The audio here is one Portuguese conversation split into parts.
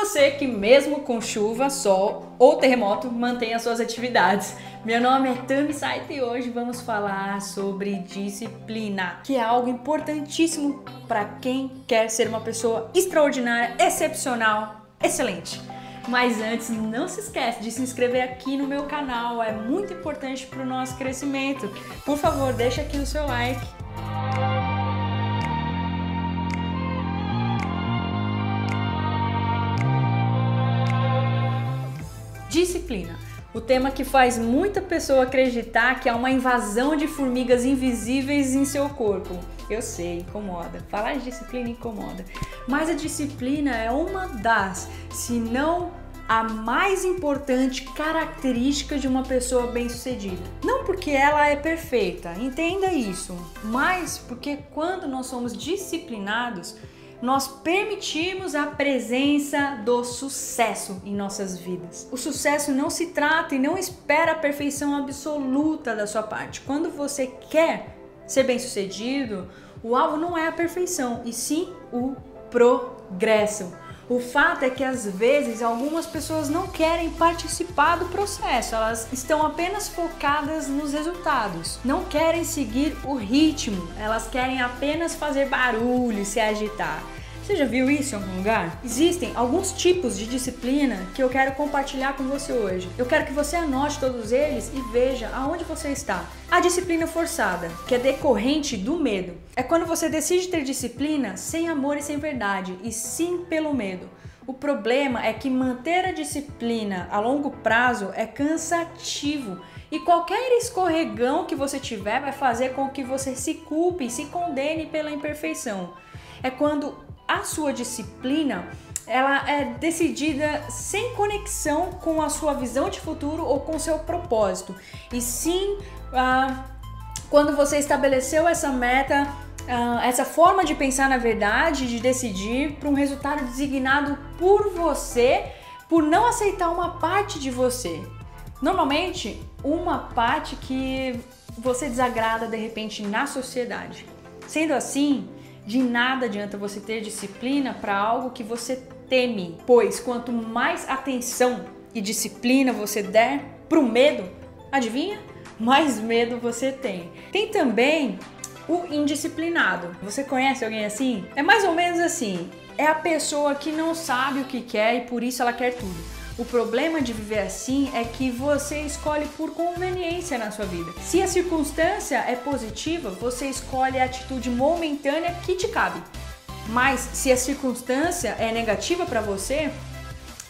você que, mesmo com chuva, sol ou terremoto, mantém as suas atividades. Meu nome é Tami Saito e hoje vamos falar sobre disciplina, que é algo importantíssimo para quem quer ser uma pessoa extraordinária, excepcional, excelente. Mas antes, não se esquece de se inscrever aqui no meu canal, é muito importante para o nosso crescimento. Por favor, deixa aqui o seu like. Disciplina. O tema que faz muita pessoa acreditar que há uma invasão de formigas invisíveis em seu corpo. Eu sei, incomoda. Falar de disciplina incomoda. Mas a disciplina é uma das, se não a mais importante característica de uma pessoa bem-sucedida. Não porque ela é perfeita, entenda isso, mas porque quando nós somos disciplinados, nós permitimos a presença do sucesso em nossas vidas. O sucesso não se trata e não espera a perfeição absoluta da sua parte. Quando você quer ser bem-sucedido, o alvo não é a perfeição, e sim o progresso. O fato é que às vezes algumas pessoas não querem participar do processo, elas estão apenas focadas nos resultados, não querem seguir o ritmo, elas querem apenas fazer barulho, se agitar. Você já viu isso em algum lugar? Existem alguns tipos de disciplina que eu quero compartilhar com você hoje. Eu quero que você anote todos eles e veja aonde você está. A disciplina forçada, que é decorrente do medo, é quando você decide ter disciplina sem amor e sem verdade, e sim pelo medo. O problema é que manter a disciplina a longo prazo é cansativo e qualquer escorregão que você tiver vai fazer com que você se culpe, se condene pela imperfeição. É quando a sua disciplina ela é decidida sem conexão com a sua visão de futuro ou com seu propósito, e sim ah, quando você estabeleceu essa meta, ah, essa forma de pensar na verdade, de decidir para um resultado designado por você, por não aceitar uma parte de você. Normalmente, uma parte que você desagrada de repente na sociedade. Sendo assim, de nada adianta você ter disciplina para algo que você teme, pois quanto mais atenção e disciplina você der pro medo, adivinha? Mais medo você tem. Tem também o indisciplinado. Você conhece alguém assim? É mais ou menos assim. É a pessoa que não sabe o que quer e por isso ela quer tudo. O problema de viver assim é que você escolhe por conveniência na sua vida. Se a circunstância é positiva, você escolhe a atitude momentânea que te cabe. Mas se a circunstância é negativa para você,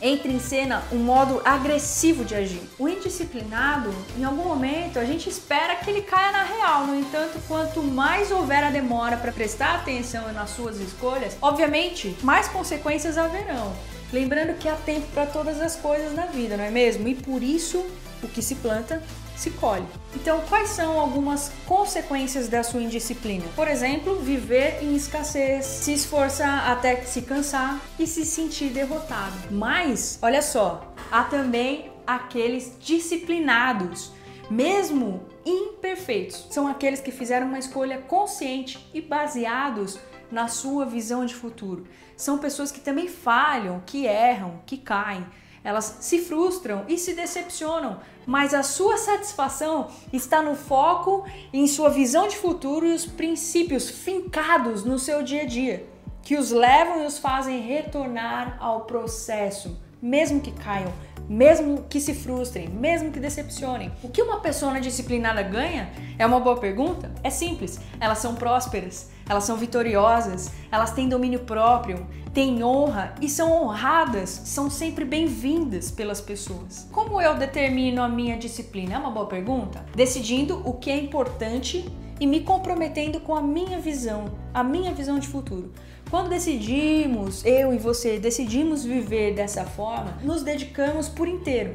entra em cena um modo agressivo de agir. O indisciplinado, em algum momento, a gente espera que ele caia na real. No entanto, quanto mais houver a demora para prestar atenção nas suas escolhas, obviamente, mais consequências haverão. Lembrando que há tempo para todas as coisas na vida, não é mesmo? E por isso, o que se planta, se colhe. Então, quais são algumas consequências da sua indisciplina? Por exemplo, viver em escassez, se esforçar até se cansar e se sentir derrotado. Mas, olha só, há também aqueles disciplinados, mesmo imperfeitos. São aqueles que fizeram uma escolha consciente e baseados na sua visão de futuro. São pessoas que também falham, que erram, que caem. Elas se frustram e se decepcionam, mas a sua satisfação está no foco em sua visão de futuro e os princípios fincados no seu dia a dia, que os levam e os fazem retornar ao processo, mesmo que caiam, mesmo que se frustrem, mesmo que decepcionem. O que uma pessoa disciplinada ganha? É uma boa pergunta? É simples. Elas são prósperas, elas são vitoriosas, elas têm domínio próprio, têm honra e são honradas, são sempre bem-vindas pelas pessoas. Como eu determino a minha disciplina? É uma boa pergunta. Decidindo o que é importante e me comprometendo com a minha visão, a minha visão de futuro. Quando decidimos, eu e você decidimos viver dessa forma, nos dedicamos por inteiro.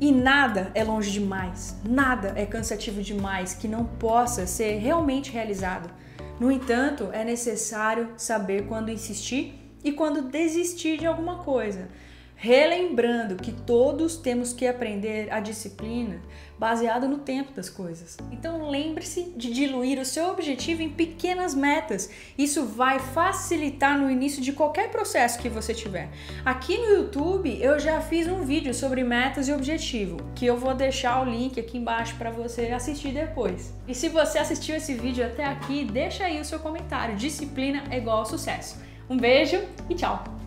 E nada é longe demais, nada é cansativo demais que não possa ser realmente realizado. No entanto, é necessário saber quando insistir e quando desistir de alguma coisa. Relembrando que todos temos que aprender a disciplina baseado no tempo das coisas. Então lembre-se de diluir o seu objetivo em pequenas metas. Isso vai facilitar no início de qualquer processo que você tiver. Aqui no YouTube eu já fiz um vídeo sobre metas e objetivo, que eu vou deixar o link aqui embaixo para você assistir depois. E se você assistiu esse vídeo até aqui, deixa aí o seu comentário. Disciplina é igual sucesso. Um beijo e tchau!